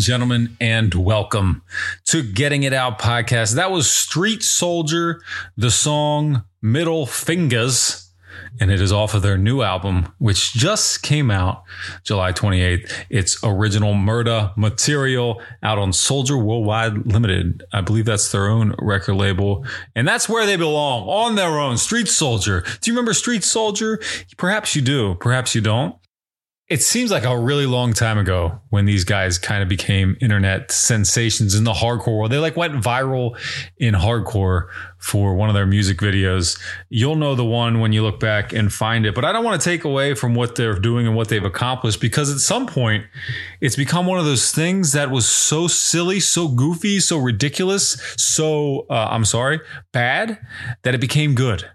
And gentlemen, and welcome to Getting It Out podcast. That was Street Soldier, the song Middle Fingers, and it is off of their new album, which just came out July 28th. It's original murder material out on Soldier Worldwide Limited. I believe that's their own record label, and that's where they belong on their own. Street Soldier. Do you remember Street Soldier? Perhaps you do, perhaps you don't. It seems like a really long time ago when these guys kind of became internet sensations in the hardcore world. They like went viral in hardcore for one of their music videos. You'll know the one when you look back and find it, but I don't want to take away from what they're doing and what they've accomplished because at some point it's become one of those things that was so silly, so goofy, so ridiculous, so uh, I'm sorry, bad that it became good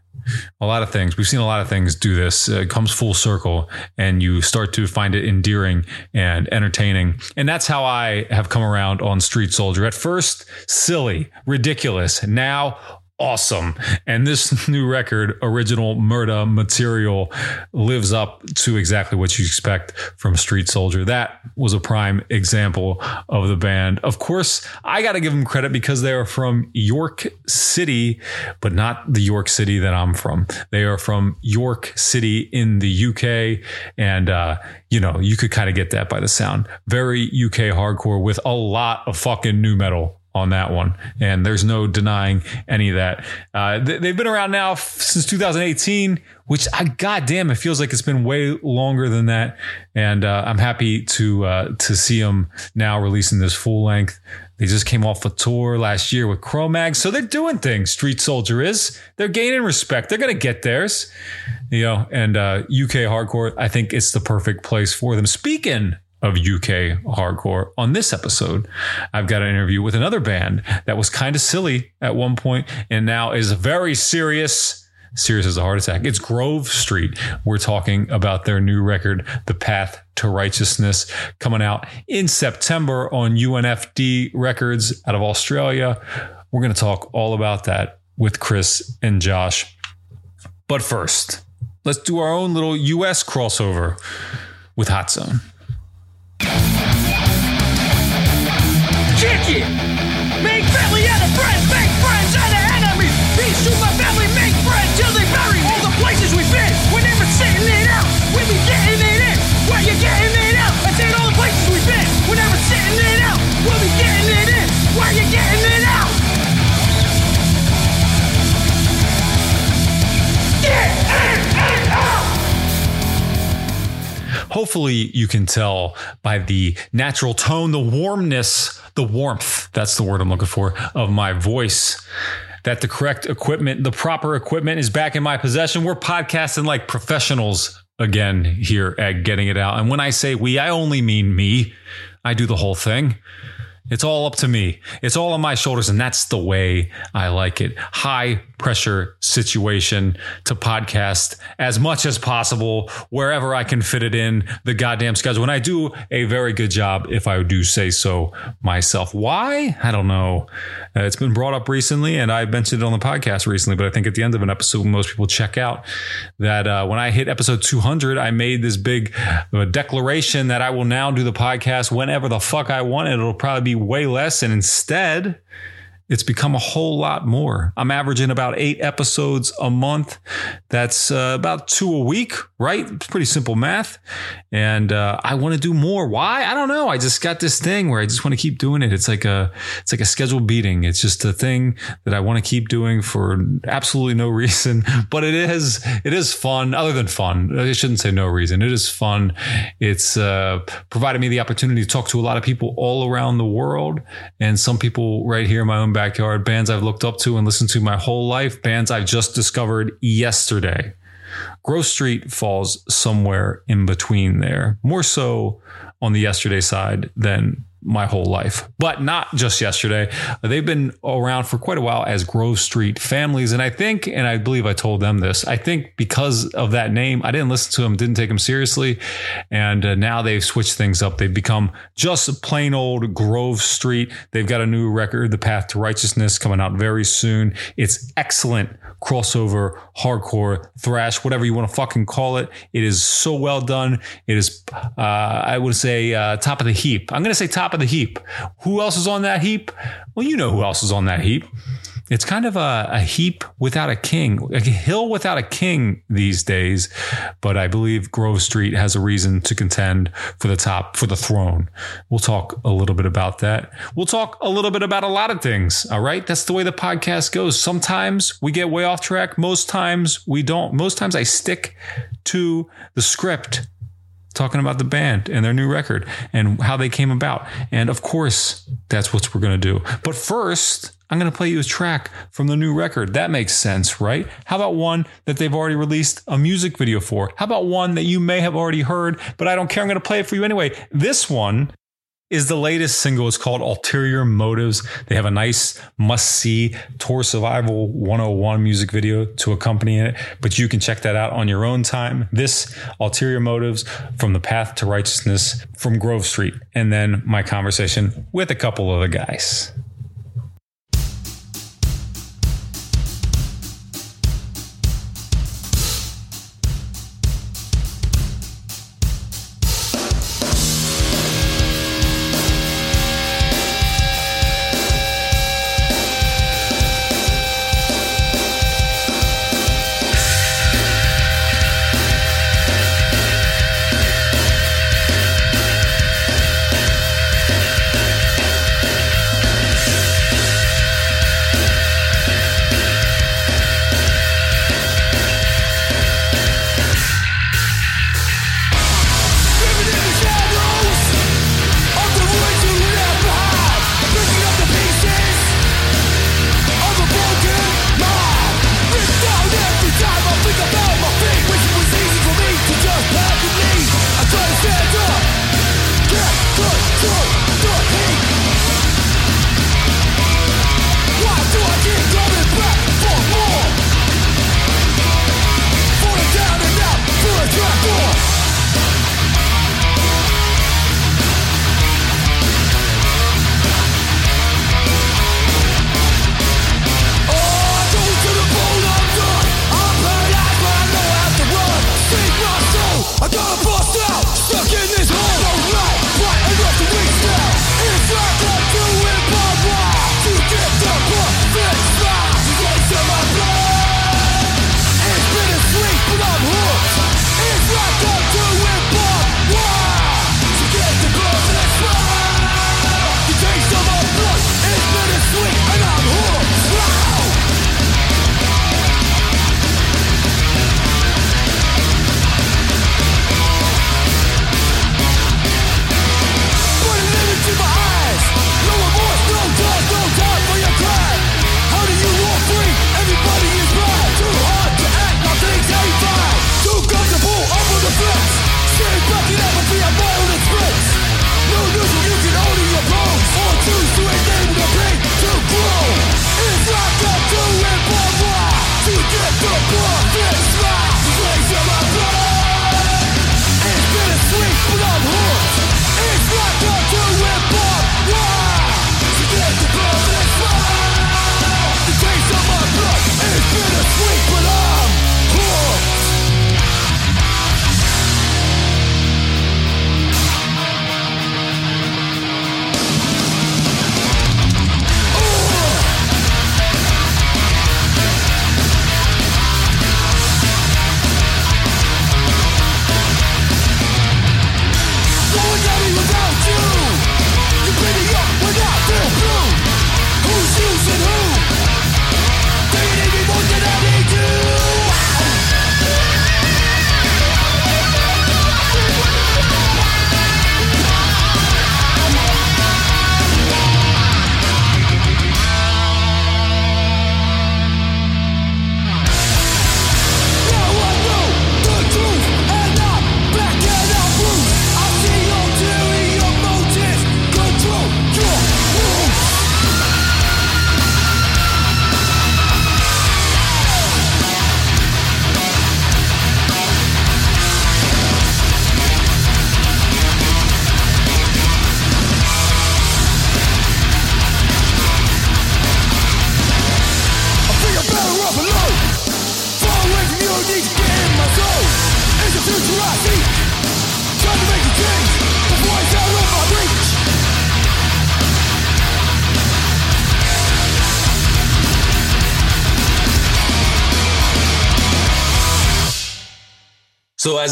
a lot of things. We've seen a lot of things do this. Uh, it comes full circle, and you start to find it endearing and entertaining. And that's how I have come around on Street Soldier. At first, silly, ridiculous. Now, awesome. And this new record, Original Murder Material, lives up to exactly what you expect from Street Soldier. That was a prime example of the band. Of course, I got to give them credit because they are from York City, but not the York City that I'm from. They are from York City in the UK. And, uh, you know, you could kind of get that by the sound. Very UK hardcore with a lot of fucking nu metal on that one. And there's no denying any of that. Uh, th- they've been around now f- since 2018, which I goddamn, it feels like it's been way longer than that. And uh, I'm happy to uh, to see them now releasing this full length. They just came off a tour last year with Cro-Mag, so they're doing things. Street Soldier is. They're gaining respect. They're gonna get theirs, you know. And uh, UK hardcore, I think it's the perfect place for them. Speaking of UK hardcore. On this episode, I've got an interview with another band that was kind of silly at one point and now is very serious. Serious as a heart attack. It's Grove Street. We're talking about their new record, The Path to Righteousness, coming out in September on UNFD Records out of Australia. We're going to talk all about that with Chris and Josh. But first, let's do our own little US crossover with Hot Zone. Kick Hopefully, you can tell by the natural tone, the warmness, the warmth that's the word I'm looking for of my voice. That the correct equipment, the proper equipment is back in my possession. We're podcasting like professionals again here at Getting It Out. And when I say we, I only mean me. I do the whole thing. It's all up to me. It's all on my shoulders. And that's the way I like it. High pressure situation to podcast as much as possible wherever I can fit it in the goddamn schedule. And I do a very good job if I do say so myself. Why? I don't know. Uh, it's been brought up recently and I mentioned it on the podcast recently, but I think at the end of an episode, most people check out that uh, when I hit episode 200, I made this big uh, declaration that I will now do the podcast whenever the fuck I want. It'll probably be way less. And instead, it's become a whole lot more. I'm averaging about eight episodes a month. That's uh, about two a week, right? It's pretty simple math. And uh, I want to do more. Why? I don't know. I just got this thing where I just want to keep doing it. It's like a it's like a scheduled beating. It's just a thing that I want to keep doing for absolutely no reason. But it is it is fun. Other than fun, I shouldn't say no reason. It is fun. It's uh, provided me the opportunity to talk to a lot of people all around the world, and some people right here in my own backyard, bands I've looked up to and listened to my whole life, bands I've just discovered yesterday. Grove Street falls somewhere in between there, more so on the yesterday side than my whole life, but not just yesterday. They've been around for quite a while as Grove Street families. And I think, and I believe I told them this, I think because of that name, I didn't listen to them, didn't take them seriously. And uh, now they've switched things up. They've become just a plain old Grove Street. They've got a new record, The Path to Righteousness, coming out very soon. It's excellent crossover, hardcore, thrash, whatever you want to fucking call it. It is so well done. It is, uh, I would say, uh, top of the heap. I'm going to say top of the heap. Who else is on that heap? Well, you know who else is on that heap. It's kind of a, a heap without a king, a hill without a king these days. But I believe Grove Street has a reason to contend for the top, for the throne. We'll talk a little bit about that. We'll talk a little bit about a lot of things. All right. That's the way the podcast goes. Sometimes we get way off track. Most times we don't. Most times I stick to the script talking about the band and their new record and how they came about. And of course, that's what we're going to do. But first, I'm going to play you a track from the new record. That makes sense, right? How about one that they've already released a music video for? How about one that you may have already heard, but I don't care. I'm going to play it for you anyway. This one is the latest single. It's called Ulterior Motives. They have a nice must see Tour Survival 101 music video to accompany it, but you can check that out on your own time. This Ulterior Motives from the Path to Righteousness from Grove Street, and then my conversation with a couple of the guys.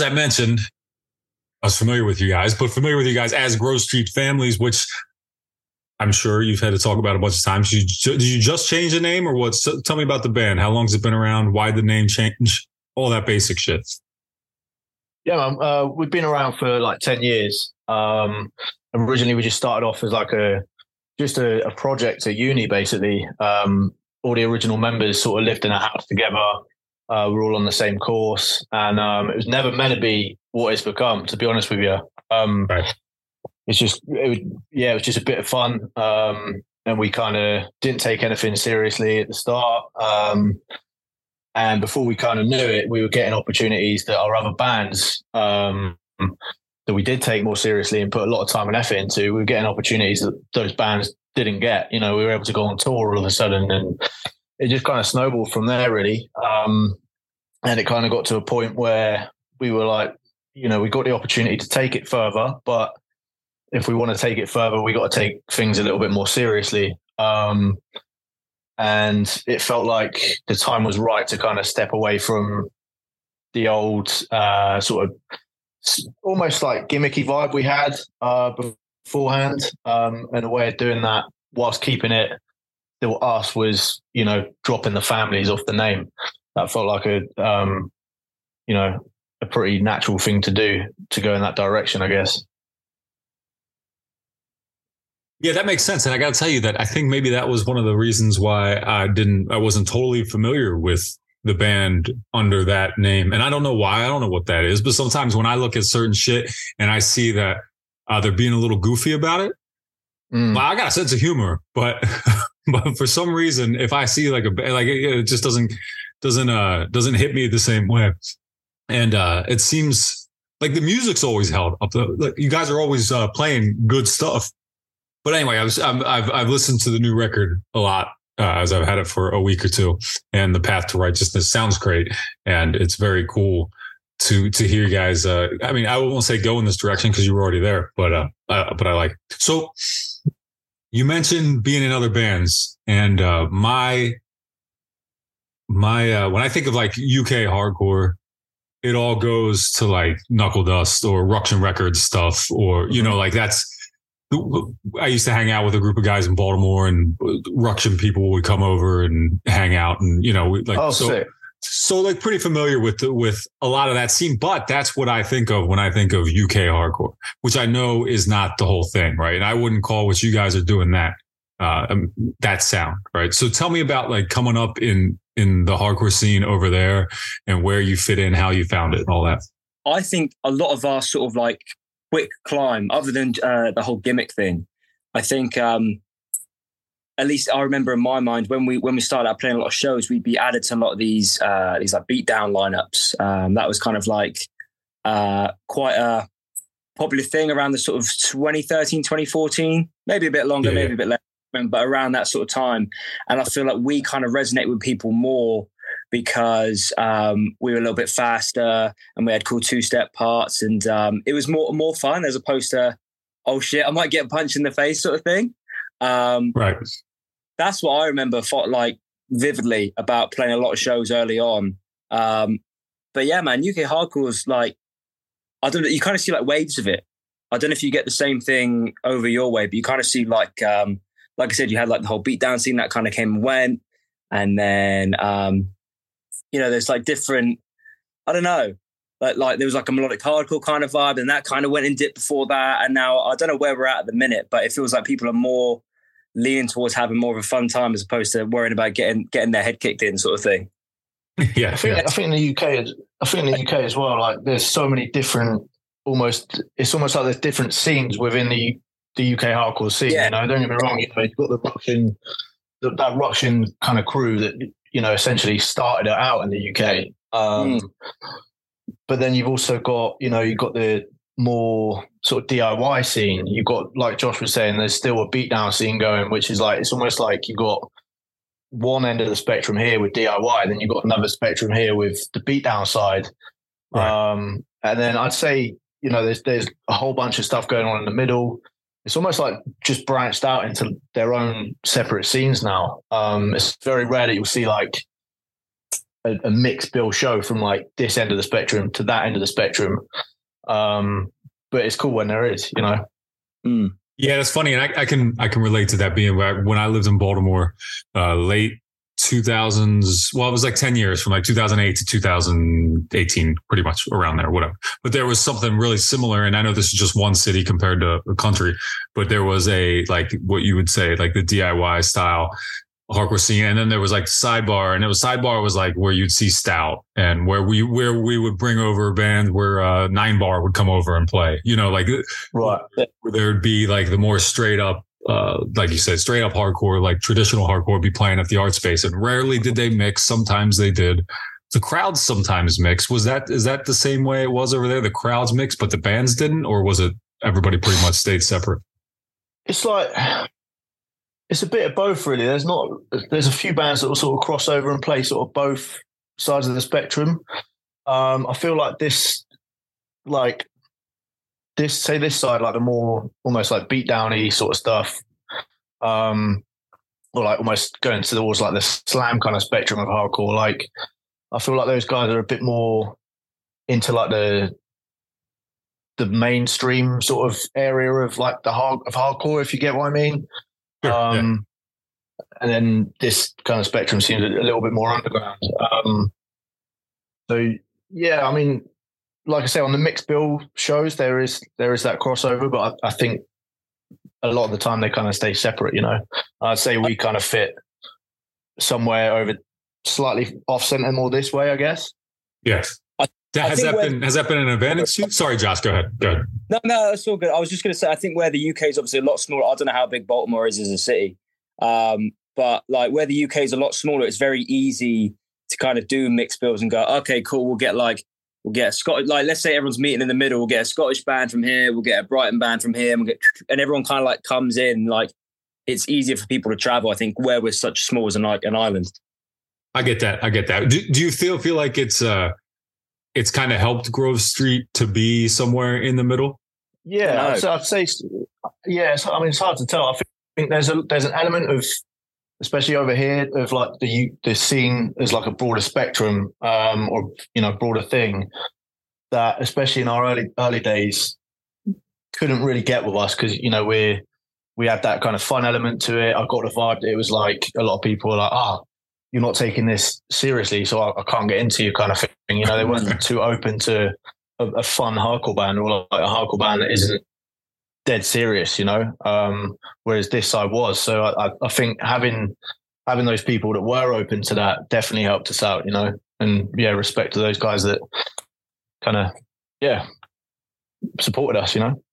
I mentioned, I was familiar with you guys, but familiar with you guys as Grove Street Families, which I'm sure you've had to talk about a bunch of times. You, did you just change the name or what? Tell me about the band. How long has it been around? Why the name change? All that basic shit. Yeah, um, uh, we've been around for like ten years. Um, originally, we just started off as like a just a, a project at uni, basically. Um, all the original members sort of lived in a house together. Uh, we're all on the same course, and um, it was never meant to be what it's become. To be honest with you, um, Right. it's just it was, yeah, it was just a bit of fun, um, and we kind of didn't take anything seriously at the start. Um, and before we kind of knew it, we were getting opportunities that our other bands um, that we did take more seriously and put a lot of time and effort into. We were getting opportunities that those bands didn't get. You know, we were able to go on tour all of a sudden, and it just kind of snowballed from there, really. Um, and it kind of got to a point where we were like, you know, we got the opportunity to take it further, but if we want to take it further, we got to take things a little bit more seriously. Um, and it felt like the time was right to kind of step away from the old uh, sort of almost like gimmicky vibe we had uh, beforehand, um, and a way of doing that whilst keeping it still us was, you know, dropping the families off the name. That felt like a, um, you know, a pretty natural thing to do to go in that direction, I guess. Yeah, that makes sense. And I got to tell you that I think maybe that was one of the reasons why I didn't, I wasn't totally familiar with the band under that name. And I don't know why. I don't know what that is. But sometimes when I look at certain shit and I see that uh, they're being a little goofy about it, Mm. well, I got a sense of humor, but but for some reason, if I see like a like it it just doesn't doesn't uh doesn't hit me the same way, and uh it seems like the music's always held up. Like, you guys are always uh, playing good stuff. But anyway, I was I'm, I've I've listened to the new record a lot uh, as I've had it for a week or two, and the Path to Righteousness sounds great, and it's very cool to to hear you guys. Uh, I mean, I won't say go in this direction because you were already there, but uh, uh, but I like it. so. You mentioned being in other bands, and uh, my my uh, when I think of like UK hardcore, it all goes to like Knuckle Dust or Ruction Records stuff, or you know, like that's. I used to hang out with a group of guys in Baltimore, and Ruction people would come over and hang out, and you know, like oh, so sick. so like pretty familiar with the, with a lot of that scene but that's what i think of when i think of uk hardcore which i know is not the whole thing right and i wouldn't call what you guys are doing that uh um, that sound right so tell me about like coming up in in the hardcore scene over there and where you fit in how you found it all that? I think a lot of our sort of like quick climb, other than uh, the whole gimmick thing, I think um, at least I remember in my mind when we when we started out playing a lot of shows, we'd be added to a lot of these uh, these like beatdown lineups. Um, that was kind of like uh, quite a popular thing around the sort of 2013, 2014, maybe a bit longer, Yeah, maybe a bit less, but around that sort of time. And I feel like we kind of resonate with people more because um, we were a little bit faster and we had cool two step parts, and um, it was more more fun as opposed to oh shit, I might get punched in the face sort of thing. Um, right that's what I remember fought like vividly about playing a lot of shows early on. Um, but yeah, man, UK hardcore is like I don't know. You kind of see like waves of it. I don't know if you get the same thing over your way, but you kind of see like um, like I said, you had like the whole beatdown scene that kind of came and went, and then um, you know, there's like different. I don't know. Like, like there was like a melodic hardcore kind of vibe, and that kind of went and dipped before that. And now I don't know where we're at at the minute, but it feels like people are more leaning towards having more of a fun time as opposed to worrying about getting getting their head kicked in, sort of thing. yeah, I think yeah. I think in the UK, is- I think in the UK as well. Like there's so many different, almost it's almost like there's different scenes within the the UK hardcore scene. Yeah. You know, don't get me wrong. You know, you've got the Ruction, the, that Ruction kind of crew that you know essentially started it out in the UK. Um, But then you've also got you know you've got the more sort of DIY scene. You've got like Josh was saying, there's still a beatdown scene going, which is like it's almost like you've got one end of the spectrum here with DIY, then you've got another spectrum here with the beatdown side. Right. Um, and then I'd say, you know, there's there's a whole bunch of stuff going on in the middle. It's almost like just branched out into their own separate scenes now. Um, it's very rare that you'll see like a, a mixed bill show from like this end of the spectrum to that end of the spectrum. Um, but it's cool when there is, you know. Mm. Yeah, that's funny, and I, I can I can relate to that being where- when I lived in Baltimore, uh, late 2000s. Well, it was like 10 years from like 2008 to 2018, pretty much around there, whatever. But there was something really similar. And I know this is just one city compared to a country, but there was a like what you would say, like the DIY style hardcore scene. And then there was like sidebar, and it was sidebar was like where you'd see Stout and where we where we would bring over a band where uh, Nine Bar would come over and play. You know, like Right. where there'd be like the more straight up. Uh, like you said, straight up hardcore, like traditional hardcore, be playing at the art space, and rarely did they mix. Sometimes they did. The crowds sometimes mix. Was that is that the same way it was over there? The crowds mixed, but the bands didn't, or was it everybody pretty much stayed separate? It's like it's a bit of both, really. There's not there's a few bands that will sort of cross over and play sort of both sides of the spectrum. Um, I feel like this, like this, say this side, like the more almost like beat downy sort of stuff, um, or like almost going to the towards like the slam kind of spectrum of hardcore. Like I feel like those guys are a bit more into like the the mainstream sort of area of like the hard of hardcore, if you get what I mean. Sure, yeah. Um, And then this kind of spectrum seems a, a little bit more underground. Um, so yeah, I mean, like I say, on the mixed bill shows, there is there is that crossover, but I, I think a lot of the time they kind of stay separate. You know, I'd say we kind of fit somewhere over slightly off center more this way, I guess. Yes. I- That- I has that been has that been an advantage to you? Sorry, Josh. Go ahead. Go ahead. No, no, that's all good. I was just going to say, I think where the UK is obviously a lot smaller. I don't know how big Baltimore is as a city, um, but like where the UK is a lot smaller, it's very easy to kind of do mixed bills and go, okay, cool. We'll get like we'll get a Scottish, like let's say everyone's meeting in the middle. We'll get a Scottish band from here. We'll get a Brighton band from here. And, we'll get, and everyone kind of like comes in. Like it's easier for people to travel. I think where we're such small as an, like an island. I get that. I get that. Do, do you feel feel like it's uh it's kind of helped Grove Street to be somewhere in the middle? Yeah, No. I'd, say- I'd say, yeah. I mean, it's hard to tell. I think there's a there's an element of, especially over here, of like the the scene as like a broader spectrum, um, or you know, broader thing that, especially in our early early days, couldn't really get with us because you know we're we had that kind of fun element to it. I got the vibe that it was like a lot of people were like, ah. you're not taking this seriously, so I, I can't get into you, kind of thing. You know, they weren't too open to a, a fun hardcore band or like a hardcore band that isn't dead serious, you know. Um, whereas this I was. So I, I, think having having those people that were open to that definitely helped us out, you know. And yeah, respect to those guys that kind of yeah supported us, you know.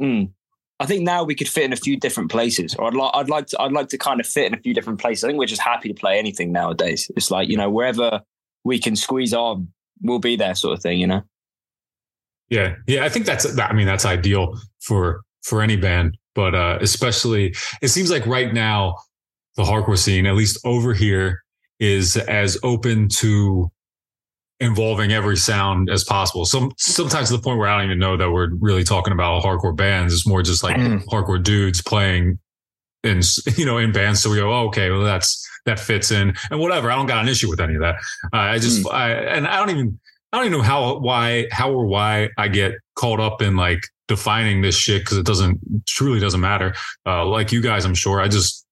Mm. I think now we could fit in a few different places, or I'd like, I'd like to, I'd like to kind of fit in a few different places. I think we're just happy to play anything nowadays. It's like you know wherever we can squeeze on, we'll be there, sort of thing. You know. Yeah, yeah. I think that's. I mean, that's ideal for for any band, but uh especially it seems like right now the hardcore scene, at least over here, is as open to involving every sound as possible. Some sometimes to the point where I don't even know that we're really talking about hardcore bands. It's more just like Mm. hardcore dudes playing in you know in bands. So we go, oh, okay, well that's that fits in and whatever. I don't got an issue with any of that. Uh, I just I and I don't even I don't even know how why how or why I get caught up in like defining this shit because it doesn't truly doesn't matter. Uh, like you guys, I'm sure I just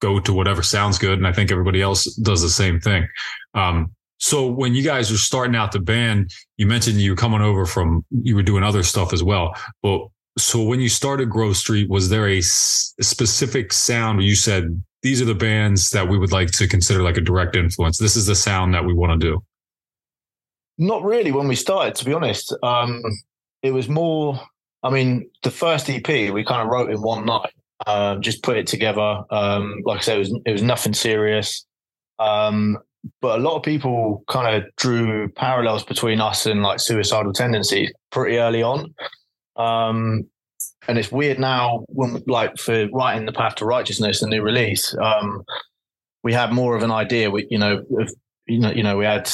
go to whatever sounds good, and I think everybody else does the same thing. Um, so when you guys were starting out the band, you mentioned you were coming over from you were doing other stuff as well. But so when you started Grove Street, was there a, s- a specific sound where you said these are the bands that we would like to consider like a direct influence? This is the sound that we want to do. Not really when we started, to be honest. Um, it was more. I mean, the first EP we kind of wrote in one night. Um, just put it together. Um, like I said, it was it was nothing serious. Um, but a lot of people kind of drew parallels between us and like suicidal tendencies pretty early on. Um, and it's weird now when like for writing the path to righteousness, the new release, um, we had more of an idea. We, you know, of, you know, you know, we had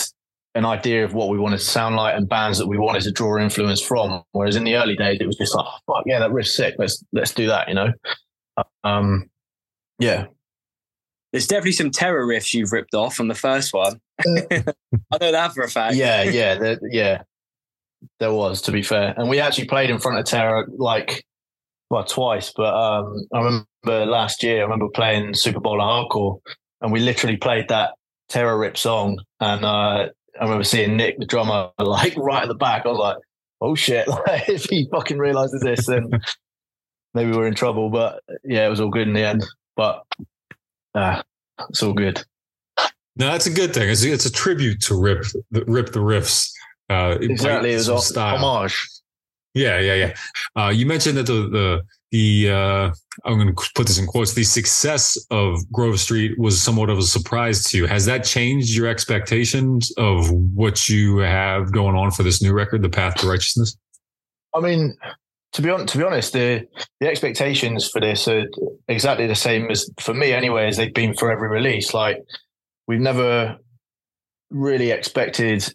an idea of what we wanted to sound like and bands that we wanted to draw influence from. Whereas in the early days, it was just like, oh, fuck yeah, that riff's sick. Let's let's do that. You know. Um, yeah. There's definitely some terror riffs you've ripped off on the first one. I know that for a fact. yeah, yeah, there, yeah. There was, to be fair, and we actually played in front of Terror like well twice. But um, I remember last year, I remember playing Super Bowl of Hardcore, and we literally played that Terror Rip song. And uh, I remember seeing Nick, the drummer, like right at the back. I was like, "Oh shit!" Like, if he fucking realizes this, then maybe we're in trouble. But yeah, it was all good in the end. But uh, it's all good. No, that's a good thing. It's, it's a tribute to Rip, the, Rip the Riffs. Uh, Exactly, it was style. homage. Yeah, yeah, yeah. Uh, you mentioned that the the the uh, I'm going to put this in quotes. The success of Grove Street was somewhat of a surprise to you. Has that changed your expectations of what you have going on for this new record, The Path to Righteousness? I mean, to be on, to be honest, the the expectations for this are exactly the same as for me anyway as they've been for every release. Like we've never really expected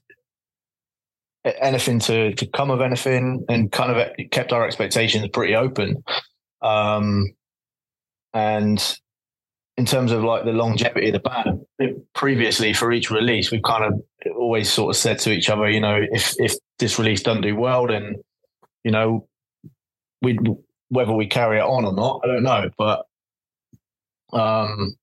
anything to to come of anything, and kind of kept our expectations pretty open. Um, and in terms of like the longevity of the band, previously for each release, we've kind of always sort of said to each other, you know, if if this release doesn't do well, then you know, we whether we carry it on or not, I don't know. But um,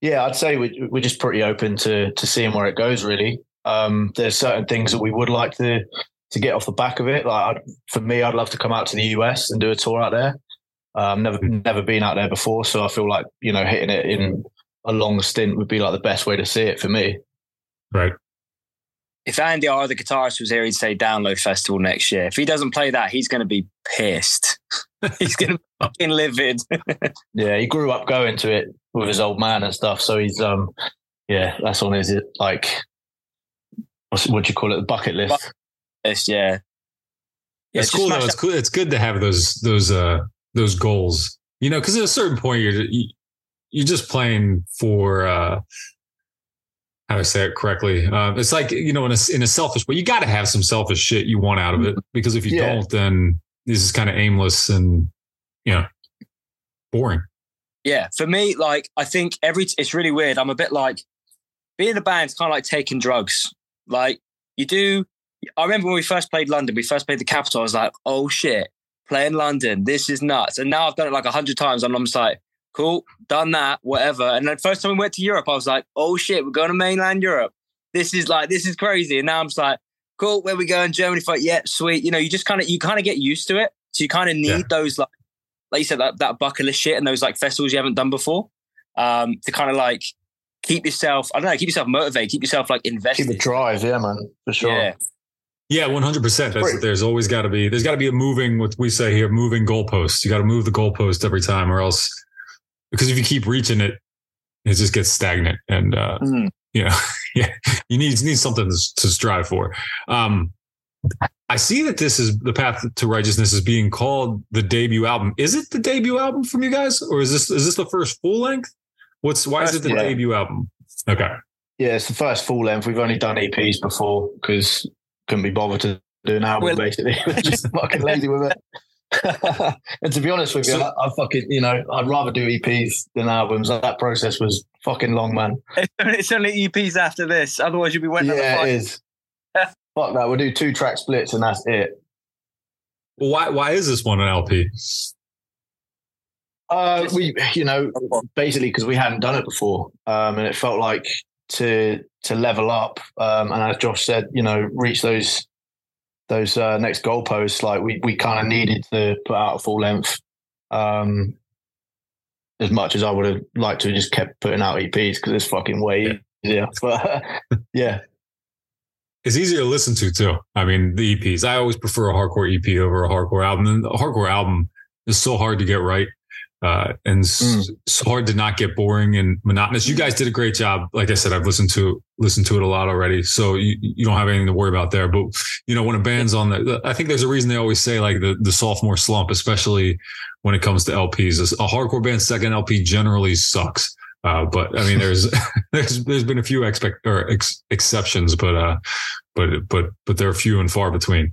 yeah, I'd say we, we're just pretty open to to seeing where it goes. Really, um, there's certain things that we would like to to get off the back of it. Like I'd, for me, I'd love to come out to the US and do a tour out there. Um, never never been out there before, so I feel like you know hitting it in a long stint would be like the best way to see it for me. Right. If Andy, our the guitarist, was here, he'd say Download Festival next year. If he doesn't play that, he's going to be pissed. he's going to be fucking livid. Yeah, he grew up going to it with his old man and stuff, so he's um, yeah, that's on his like, what's, what do you call it, the bucket list. Yes, yeah. Yeah, it's cool though. It's cool. It's good to have those those uh those goals. You know, because at a certain point, you're you- you're just playing for uh how do I say it correctly. Uh, it's like you know, in a in a selfish way, you got to have some selfish shit you want out of it because if you Yeah. don't, then this is kind of aimless and you know boring. yeah, for me, like I think every it's really weird. I'm a bit like being in a band's kind of like taking drugs. Like you do. I remember when we first played London, we first played the Capital. I was like, oh shit, playing London, this is nuts. And now I've done it like a hundred times, and I'm just like, cool, done that, whatever. And then first time we went to Europe, I was like, oh shit, we're going to mainland Europe. This is like this is crazy. And now I'm just like, cool, where we going? Germany? For yeah, sweet. You know, you just kind of you kind of get used to it. So you kind of need Yeah. those like like you said, that, that bucket list shit and those like festivals you haven't done before um, to kind of like keep yourself, I don't know, keep yourself motivated, keep yourself like invested. Keep the drive, yeah, man, for sure. Yeah. Yeah, one hundred percent. There's always got to be there's got to be a moving what we say here moving goalpost. You got to move the goalpost every time, or else because if you keep reaching it, it just gets stagnant. And uh, Mhm. you know, yeah, you need need something to, to strive for. Um, I see that this is the path to righteousness is being called the debut album. Is it the debut album from you guys, or is this is this the first full length? What's why is it the Yeah. debut album? Okay, Yeah, it's the first full length. We've only done EPs before because couldn't be bothered to do an album. Well- basically, just fucking lazy with it. and to be honest with you, So- I, I fucking you know I'd rather do EPs than albums. That process was fucking long, man. It's only EPs after this. Otherwise, you'll be waiting on the yeah, it is. Fuck that. We'll do two track splits and that's it. well, why why is this one an LP? Uh, we, you know, basically because we hadn't done it before, um, and it felt like to to level up, um, and as Josh said, you know, reach those those uh, next goalposts. Like we we kind of needed to put out a full length. Um, as much as I would have liked to have just kept putting out EPs because it's fucking way easier. But yeah, it's easier to listen to too. I mean, the EPs. I always prefer a hardcore EP over a hardcore album. And a hardcore album is so hard to get right, uh, and Mm. so hard to not get boring and monotonous. You guys did a great job. Like I said, I've listened to listened to it a lot already, so you, you don't have anything to worry about there. But you know, when a band's on the, I think there's a reason they always say like the the sophomore slump, especially when it comes to LPs. A hardcore band's second LP generally sucks. Uh, but I mean, there's there's there's been a few expect or ex- exceptions, but uh, but but but they're few and far between.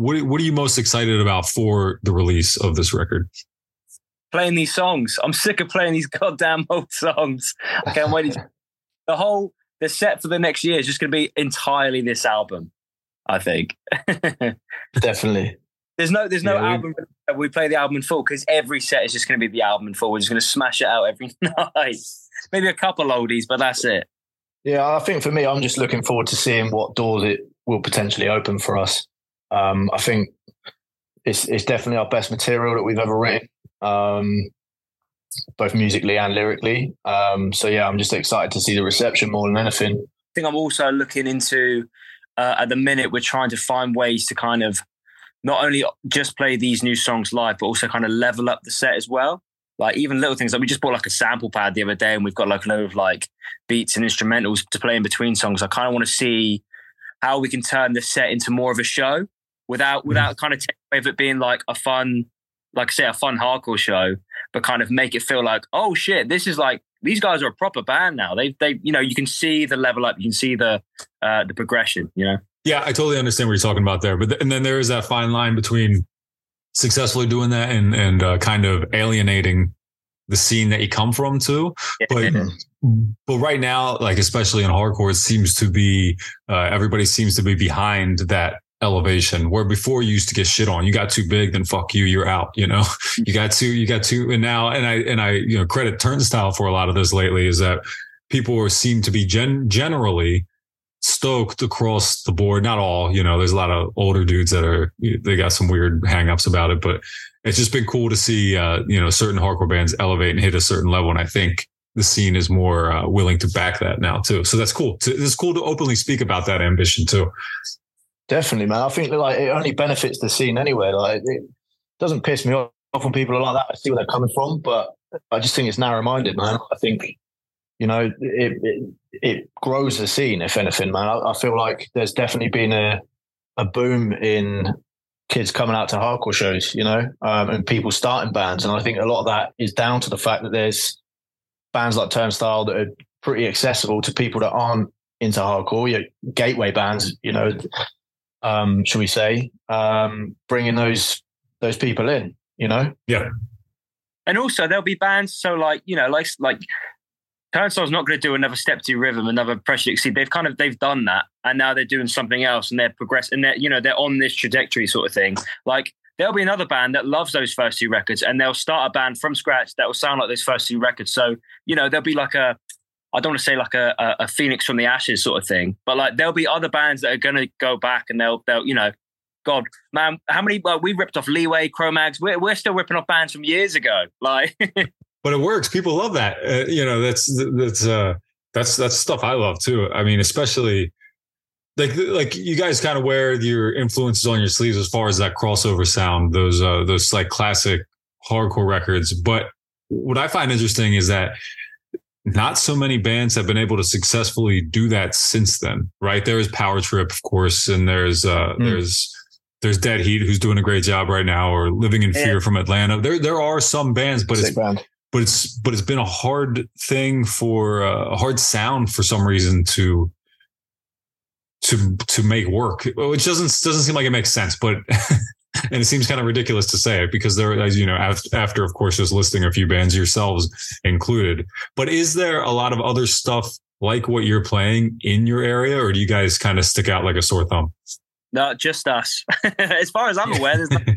what? What are you most excited about for the release of this record? Playing these songs. I'm sick of playing these goddamn old songs. I can't wait. the whole the set for the next year is just going to be entirely this album. I think. Definitely. There's no, there's no Yeah, album. where We play the album in full because every set is just going to be the album in full. We're just going to smash it out every night. Maybe a couple oldies, but that's it. Yeah, I think for me, I'm just looking forward to seeing what doors it will potentially open for us. Um, I think it's it's definitely our best material that we've ever written, um, both musically and lyrically. Um, so yeah, I'm just excited to see the reception more than anything. I think I'm also looking into uh, at the minute we're trying to find ways to kind of not only just play these new songs live, but also kind of level up the set as well. Like even little things like we just bought like a sample pad the other day, and we've got like a load of like beats and instrumentals to play in between songs. I kind of want to see how we can turn the set into more of a show without without kind of taking away of it being like a fun, like I say, a fun hardcore show, but kind of make it feel like, oh shit, this is like these guys are a proper band now. They they you know you can see the level up, you can see the uh, the progression. You know, Yeah, I totally understand what you're talking about there. But th- and then there is that fine line between successfully doing that and and uh, kind of alienating the scene that you come from too. But but right now, like especially in hardcore, it seems to be uh, everybody seems to be behind that elevation. Where before you used to get shit on, you got too big, then fuck you, you're out. You know, you got too, you got too, and now and I and I you know credit Turnstile for a lot of this lately is that people are, seem to be gen- generally stoked across the board. Not all, you know, there's a lot of older dudes that are, they got some weird hangups about it, but it's just been cool to see, uh, you know, certain hardcore bands elevate and hit a certain level. And I think the scene is more uh, willing to back that now too. So that's cool. It's cool to openly speak about that ambition too. Definitely, man. I think like it only benefits the scene anyway. Like it doesn't piss me off when people are like that. I see where they're coming from, but I just think it's narrow-minded, man. I think you know it it, it grows the scene. If anything, man, I, I feel like there's definitely been a a boom in kids coming out to hardcore shows, you know, um, and people starting bands, and I think a lot of that is down to the fact that there's bands like Turnstile that are pretty accessible to people that aren't into hardcore, your gateway bands, you know, um, should we say, um, bringing those those people in, you know? Yeah. and also there'll be bands. So like you know, like like Turnstile's not going to do another step to rhythm, another Pressure to Succeed. They've kind of they've done that, and now they're doing something else, and they're progressing. And they're you know they're on this trajectory sort of thing. Like there'll be another band that loves those first two records, and they'll start a band from scratch that will sound like those first two records. So you know there'll be like a I don't want to say like a, a, a phoenix from the ashes sort of thing, but like there'll be other bands that are going to go back and they'll they'll you know, God, man, how many we ripped off Leeway, Cro-Mags, we're we're still ripping off bands from years ago, like. but it works. People love that. Uh, you know, that's that's uh that's that's stuff I love too. I mean, especially like like you guys kind of wear your influences on your sleeves as far as that crossover sound, those uh those like classic hardcore records. But what I find interesting is that not so many bands have been able to successfully do that since then, right? There is Power Trip, of course, and there's uh Mm. there's there's Dead Heat, who's doing a great job right now, or Living in Fear Yeah. from Atlanta. There there are some bands, but it's band. but it's but it's been a hard thing for uh, a hard sound for some reason to to to make work which doesn't doesn't seem like it makes sense but and it seems kind of ridiculous to say it because there as you know after, after of course just listing a few bands yourselves included but is there a lot of other stuff like what you're playing in your area or do you guys kind of stick out like a sore thumb No, just us. as far as I'm aware, there's no-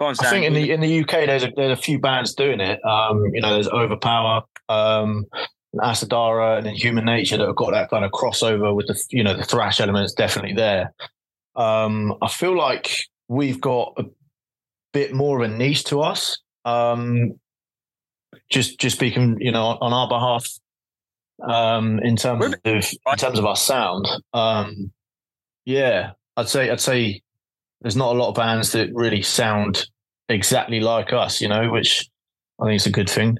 Go on, I think in the in the UK there's a there's a few bands doing it. Um, you know, there's Overpower, um, Asadara, and then Human Nature that have got that kind of crossover with the you know the thrash elements definitely there. Um, I feel like we've got a bit more of a niche to us. Um, just just speaking, you know, on our behalf, um, in terms of in terms of our sound. Um, yeah, I'd say I'd say there's not a lot of bands that really sound exactly like us, you know, which I think is a good thing.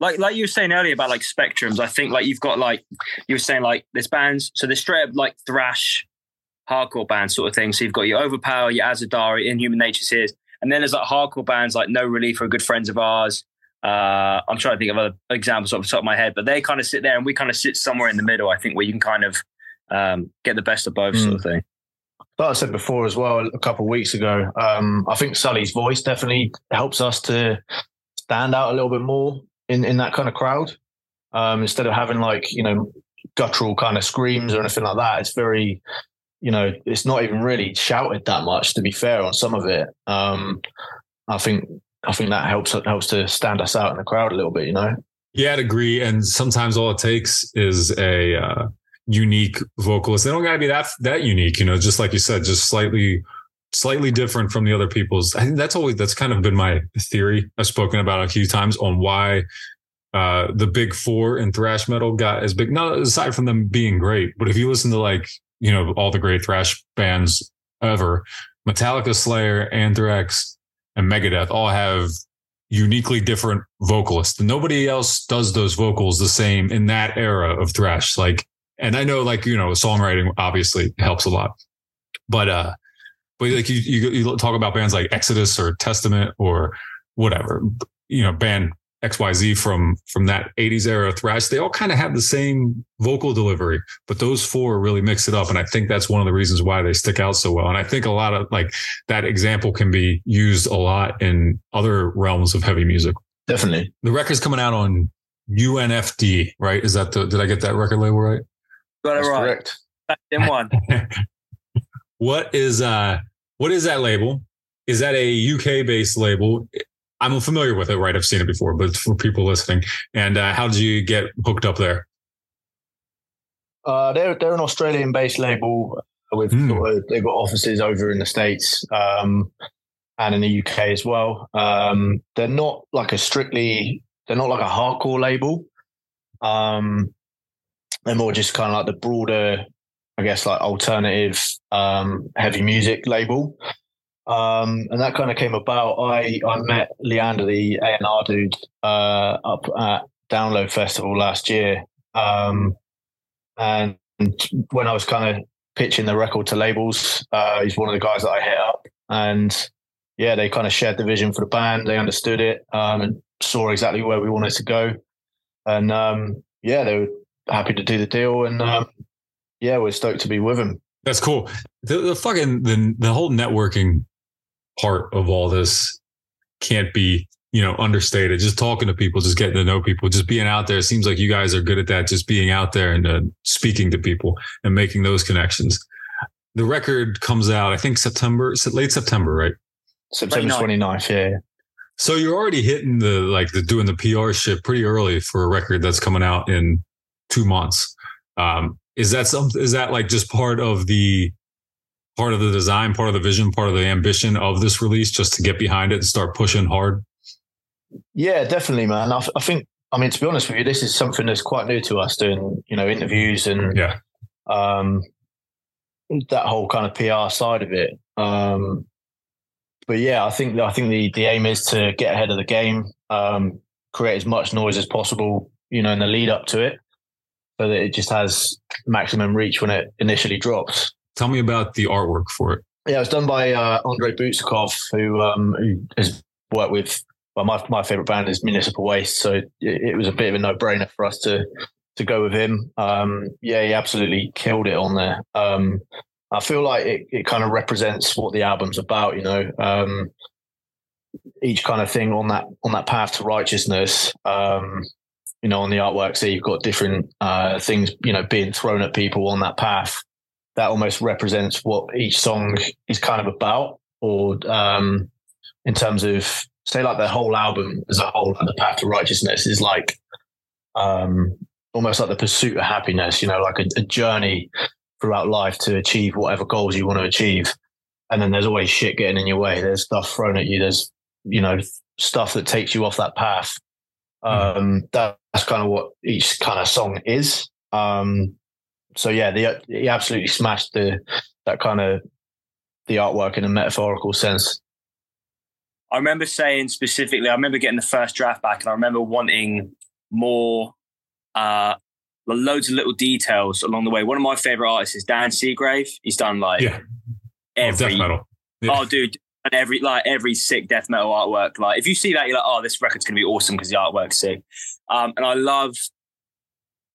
Like like you were saying earlier about like spectrums, I think like you've got like you were saying like there's bands, so there's straight up like thrash, hardcore bands sort of thing. So you've got your Overpower, your Azadari, Inhuman Nature's here, and then there's like hardcore bands like No Relief are good friends of ours. Uh, I'm trying to think of other examples off the top of my head, but they kind of sit there and we kind of sit somewhere in the middle. I think where you can kind of um, get the best of both, mm. sort of thing. Like I said before as well, a couple of weeks ago, um, I think Sully's voice definitely helps us to stand out a little bit more in, in that kind of crowd. Um, instead of having like, you know, guttural kind of screams or anything like that, it's very, you know, it's not even really shouted that much, to be fair, on some of it. Um, I think I think that helps helps to stand us out in the crowd a little bit, you know. Yeah, I'd agree. And sometimes all it takes is a uh, unique vocalist. They don't gotta be that that unique, you know. Just like you said, just slightly slightly different from the other people's. I think that's always that's kind of been my theory. I've spoken about a few times on why uh, the big four in thrash metal got as big. No, aside from them being great, but if you listen to like you know all the great thrash bands ever, Metallica, Slayer, Anthrax, and Megadeth all have uniquely different vocalists. Nobody else does those vocals the same in that era of thrash. Like, and I know like, you know, songwriting obviously helps a lot, but, uh, but like you, you, you talk about bands like Exodus or Testament or whatever, you know, band XYZ from from that 80s era thrash, they all kind of have the same vocal delivery, but those four really mix it up. And I think that's one of the reasons why they stick out so well. And I think a lot of like that example can be used a lot in other realms of heavy music. Definitely. The record's coming out on UNFD, right? Is that the did I get that record label right? Got it right. Correct. In one. what is uh what is that label? Is that a UK based label? I'm familiar with it, right? I've seen it before, but for people listening, and uh, how did you get hooked up there? Uh, they're they're an Australian based label with mm. sort of, they've got offices over in the states um, and in the UK as well. Um, they're not like a strictly they're not like a hardcore label. Um, they're more just kind of like the broader, I guess, like alternative um, heavy music label. Um, and that kind of came about. I, I met Leander, the A&R dude, uh, up at Download Festival last year. Um, and when I was kind of pitching the record to labels, uh, he's one of the guys that I hit up. And yeah, they kind of shared the vision for the band. They understood it um, and saw exactly where we wanted to go. And um, yeah, they were happy to do the deal. And um, yeah, we're stoked to be with them. That's cool. The, the fucking the, the whole networking part of all this can't be you know understated. Just talking to people just getting to know people just being out there. It seems like you guys are good at that just being out there and uh, speaking to people and making those connections. The record comes out i think september late september right? September 29th yeah. So you're already hitting the like the doing the pr shit pretty early for a record that's coming out in two months. Um is that something is that like just part of the part of the design, part of the vision, part of the ambition of this release just to get behind it and start pushing hard? Yeah, definitely, man. I, I think, I mean, to be honest with you, this is something that's quite new to us doing, you know, interviews and yeah, um, that whole kind of PR side of it. Um, but yeah, I think I think the the aim is to get ahead of the game, um, create as much noise as possible, you know, in the lead up to it, so that it just has maximum reach when it initially drops. Tell me about the artwork for it. Yeah, it was done by uh, Andrei Bouzikov, who, um, who has worked with. Well, my my favorite band is Municipal Waste, so it, it was a bit of a no brainer for us to to go with him. Um, yeah, he absolutely killed it on there. Um, I feel like it, it kind of represents what the album's about. You know, um, each kind of thing on that on that path to righteousness. Um, you know, on the artwork, so you've got different uh, things, you know, being thrown at people on that path that almost represents what each song is kind of about, or um, in terms of say like the whole album as a whole, like the path to righteousness is like um, almost like the pursuit of happiness. You know, like a, a journey throughout life to achieve whatever goals you want to achieve. and then there's always shit getting in your way. There's stuff thrown at you. There's you know stuff that takes you off that path. Um, that, that's kind of what each kind of song is. Um, so yeah, the, he absolutely smashed the that kind of the artwork in a metaphorical sense. I remember saying specifically, I remember getting the first draft back, and I remember wanting more, uh, loads of little details along the way. One of my favorite artists is Dan Seagrave. He's done like Yeah. every death metal. Yeah. Oh, dude, and every like every sick death metal artwork. Like if you see that, you're like, oh, this record's gonna be awesome because the artwork's sick. Um, and I love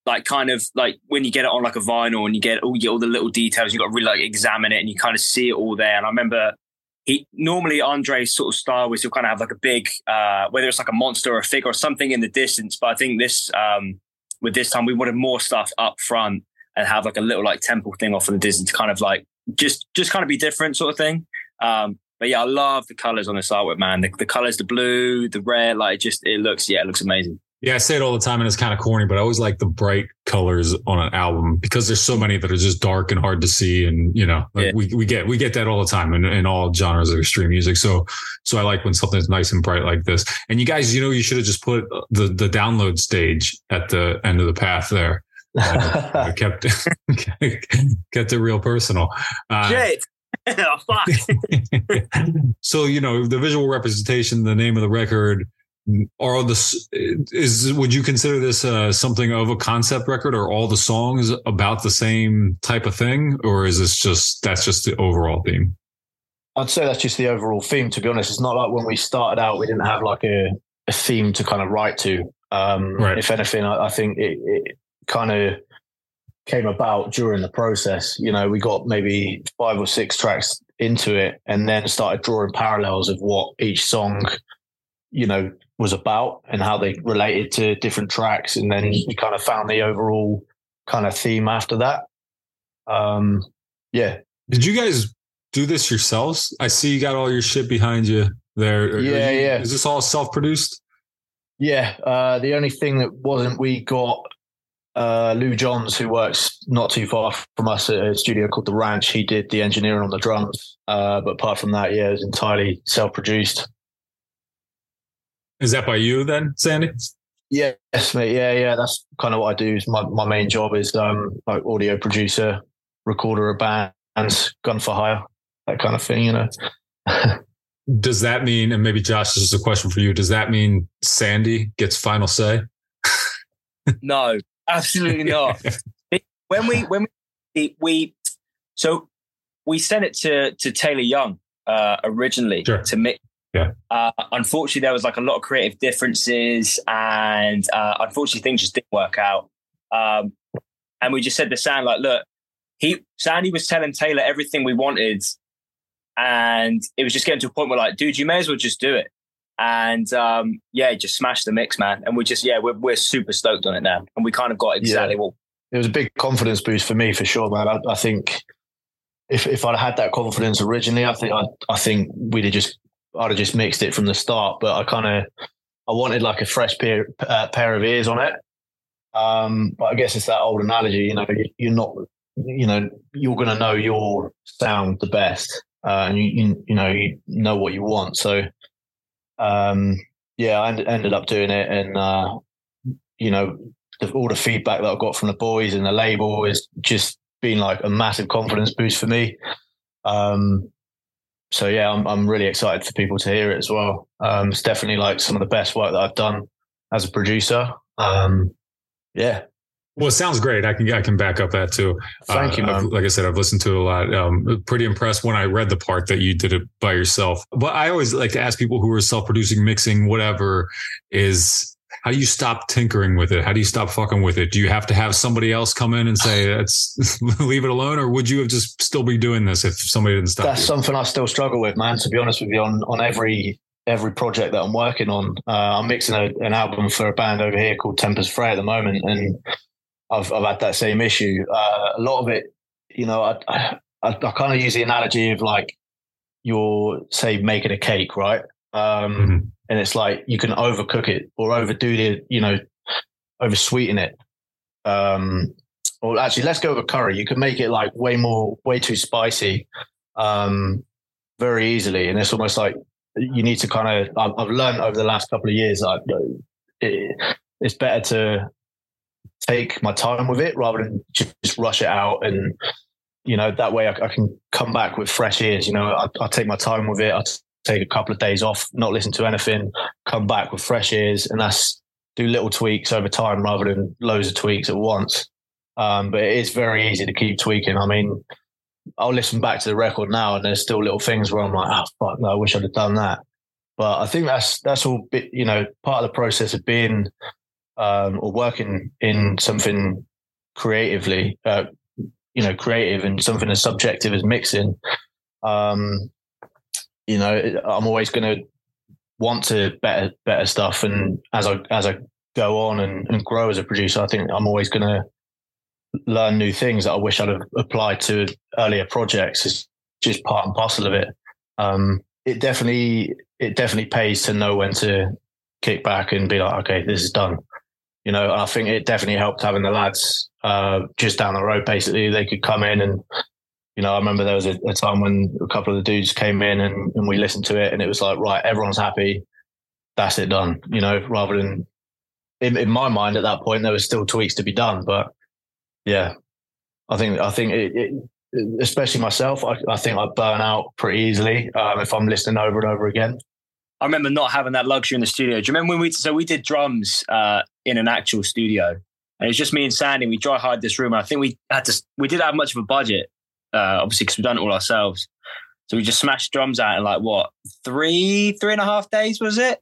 like kind of like when you get it on like a vinyl and you get all you get all the little details. You got to really like examine it and you kind of see it all there. And I remember he normally Andre's sort of style was he'll kind of have like a big, uh, whether it's like a monster or a figure or something in the distance. But I think this um, with this time we wanted more stuff up front and have like a little like temple thing off in the distance to kind of like just just kind of be different sort of thing. Um, but yeah, I love the colors on this artwork, man. The, the colors, the blue, the red, like it just it looks yeah, it looks amazing. Yeah, I say it all the time and it's kind of corny, but I always like the bright colors on an album because there's so many that are just dark and hard to see. And, you know, like Yeah. we, we get, we get that all the time in, in all genres of extreme music. So, so I like when something's nice and bright like this. And you guys, you know, you should have just put the, the download stage at the end of the path there. Uh, kept, kept it real personal. Uh, Shit. oh, fuck. so you know the visual representation the name of the record are the is would you consider this uh, something of a concept record or all the songs about the same type of thing or is this just that's just the overall theme I'd say that's just the overall theme. To be honest, it's not like when we started out, we didn't have like a, a theme to kind of write to. Um, Right. If anything, I, I think it, it kind of came about during the process. You know, we got maybe five or six tracks into it, and then started drawing parallels of what each song, you know, was about and how they related to different tracks, and then we kind of found the overall kind of theme after that. Um, yeah, did you guys do this yourselves i see you got all your shit behind you there Are- Yeah, you- yeah. is this all self-produced Yeah, uh, the only thing that wasn't, we got uh, Lou Johns, who works not too far from us at a studio called The Ranch. He did the engineering on the drums. Uh, but apart from that, yeah, it was entirely self produced. Is that by you then sandy Yes, mate. Yeah, yeah. That's kind of what I do. Is my, my main job is um, like audio producer, recorder of bands, gun for hire, that kind of thing, you know. does that mean and maybe josh this is a question for you does that mean sandy gets final say no, absolutely not. when we when we we so we sent it to to Taylor Young uh, originally Sure. to mix. Yeah. Uh, unfortunately, there was like a lot of creative differences, and uh, unfortunately, things just didn't work out. Um, and we just said to Sam, like, look, he Sandy was telling Taylor everything we wanted, and it was just getting to a point where, like, dude, you may as well just do it. And um, yeah, just smashed the mix, man. And we just yeah, we're we're super stoked on it now, and we kind of got exactly what it was a big confidence boost for me for sure, man. I, I think if if I'd had that confidence originally, I think I I think we'd have just I'd have just mixed it from the start. But I kind of I wanted like a fresh pair uh, pair of ears on it. Um, but I guess it's that old analogy, you know, you- you're not, you know, you're gonna know your sound the best, uh, and you, you you know you know what you want. So, um, yeah, I end- ended up doing it, and uh, you know, the, all the feedback that I got from the boys and the label is just been like a massive confidence boost for me. Um, so yeah, I'm I'm really excited for people to hear it as well. Um, it's definitely like some of the best work that I've done as a producer. Um, yeah, Well, it sounds great. I can I can back up that too. Thank you, man. Like I said, I've listened to it a lot. Um, pretty impressed when I read the part that you did it by yourself. But I always like to ask people who are self-producing, mixing, whatever, is how do you stop tinkering with it? How do you stop fucking with it? Do you have to have somebody else come in and say that's leave it alone, or would you have just still be doing this if somebody didn't stop that's you? something I still struggle with, man. To be honest with you, on on every every project that I'm working on, uh, I'm mixing a, an album for a band over here called Tempers Fray at the moment, and I've I've had that same issue. Uh, a lot of it, you know, I I, I kind of use the analogy of like you're say making a cake, right? Um, Mhm. and it's like you can overcook it or overdo the, you know, over sweeten it. Um, or actually, let's go with a curry. You can make it like way more, way too spicy. Um, very easily, and it's almost like you need to kind of. I've, I've learned over the last couple of years that it, it's better to take my time with it rather than just rush it out and you know that way I, I can come back with fresh ears you know I, I take my time with it I take a couple of days off not listen to anything come back with fresh ears and that's do little tweaks over time rather than loads of tweaks at once. Um, but it is very easy to keep tweaking. I mean I'll listen back to the record now and there's still little things where I'm like oh fuck no, I wish I'd have done that. But I think that's that's all bit, you know part of the process of being um, or working in something creatively, uh, you know, creative and something as subjective as mixing. Um, you know, I'm always going to want to better better stuff, and as I as I go on and, and grow as a producer, I think I'm always going to learn new things that I wish I'd have applied to earlier projects. It's just part and parcel of it. Um, it definitely it definitely pays to know when to kick back and be like, okay, this is done. You know, I think it definitely helped having the lads uh, just down the road. Basically, they could come in and, you know, I remember there was a, a time when a couple of the dudes came in and, and we listened to it, and it was like, right, everyone's happy, that's it done. You know, rather than in, in my mind at that point, there was still tweaks to be done, but yeah, I think I think it, it especially myself, I, I, think I burn out pretty easily um, if I'm listening over and over again. I remember not having that luxury in the studio. Do you remember when we so we did drums uh, in an actual studio, and it was just me and Sandy. We dry hired this room, and I think we had to. We didn't have much of a budget, uh, obviously, because we've done it all ourselves. So we just smashed drums out in like what three, three and a half days was it?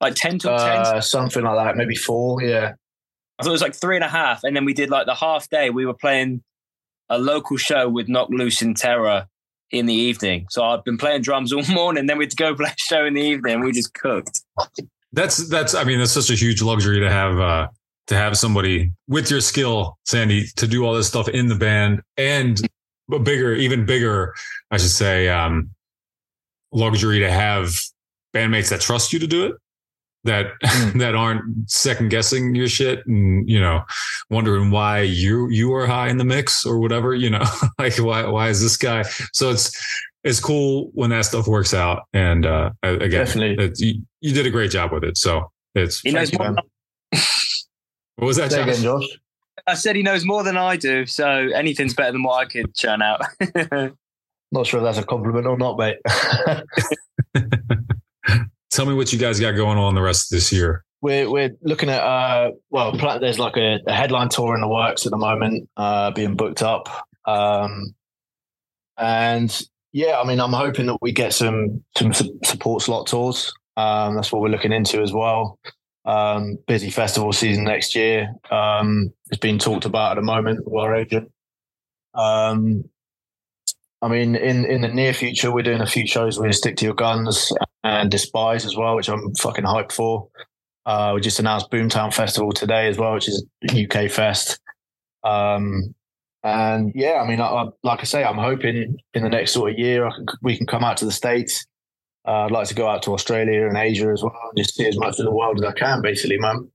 Like ten to uh, ten, something like that, maybe four. Yeah, I thought it was like three and a half, and then we did like the half day. We were playing a local show with Knocked Loose in Terror in the evening. So I'd been playing drums all morning. Then we'd go play a show in the evening. We just cooked. That's that's. I mean, that's such a huge luxury to have. uh to have somebody with your skill, Sandy, to do all this stuff in the band and a bigger, even bigger, I should say, um, luxury to have bandmates that trust you to do it that mm. that aren't second guessing your shit and you know wondering why you you are high in the mix or whatever you know like why why is this guy so it's it's cool when that stuff works out and uh again Definitely. you, you did a great job with it so it's he knows more what was that Josh? Again, Josh? I said he knows more than I do so anything's better than what I could churn out not sure if that's a compliment or not mate Tell me what you guys got going on the rest of this year. We're we're looking at uh well there's like a, a headline tour in the works at the moment uh being booked up um and yeah I mean I'm hoping that we get some some support slot tours um that's what we're looking into as well um busy festival season next year um it's been talked about at the moment with our agent um I mean, in, in the near future, we're doing a few shows with Stick to Your Guns and Despise as well, which I'm fucking hyped for. Uh, we just announced Boomtown Festival today as well, which is UK Fest. Um, and yeah, I mean, I, I, like I say, I'm hoping in the next sort of year can, we can come out to the States. Uh, I'd like to go out to Australia and Asia as well, just see as much of the world as I can, basically, man.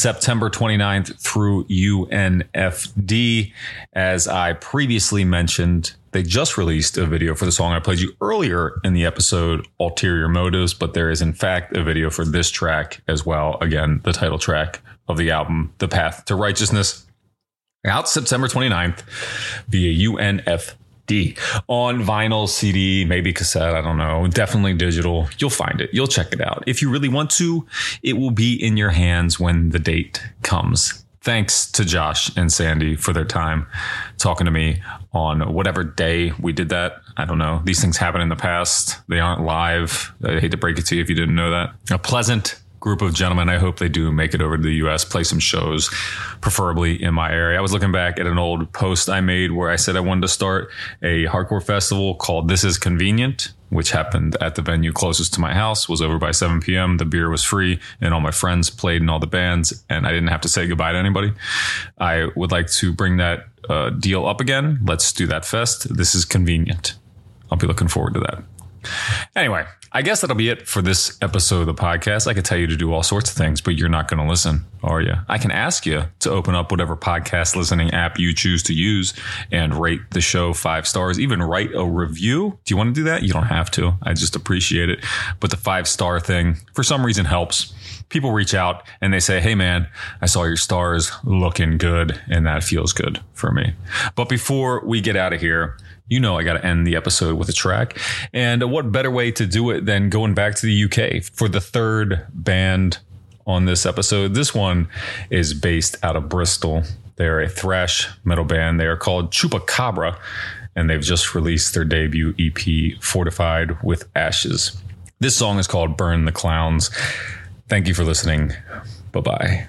September 29th through UNFD. As I previously mentioned, they just released a video for the song I played you earlier in the episode, Ulterior Motives, but there is in fact a video for this track as well. Again, the title track of the album, The Path to Righteousness. Out September 29th via UNFD on vinyl, CD, maybe cassette. I don't know. Definitely digital. You'll find it. You'll check it out. If you really want to, it will be in your hands when the date comes. Thanks to Josh and Sandy for their time talking to me on whatever day we did that. I don't know. These things happen in the past. They aren't live. I hate to break it to you if you didn't know that. A pleasant group of gentlemen. I hope they do make it over to the US, play some shows, preferably in my area. I was looking back at an old post I made where I said I wanted to start a hardcore festival called This Is Convenient, which happened at the venue closest to my house, was over by 7 p.m. The beer was free, and all my friends played in all the bands, and I didn't have to say goodbye to anybody. I would like to bring that uh, deal up again. Let's do that fest. This is convenient. I'll be looking forward to that. Anyway, I guess that'll be it for this episode of the podcast. I could tell you to do all sorts of things, but you're not going to listen, are you? I can ask you to open up whatever podcast listening app you choose to use and rate the show five stars, even write a review. Do you want to do that? You don't have to. I just appreciate it. But the five star thing, for some reason, helps. People reach out and they say, Hey man, I saw your stars looking good, and that feels good for me. But before we get out of here, you know I got to end the episode with a track. And what better way to do it than going back to the UK for the third band on this episode? This one is based out of Bristol. They're a thrash metal band. They are called Chupacabra, and they've just released their debut EP, Fortified with Ashes. This song is called Burn the Clowns. Thank you for listening. Bye bye.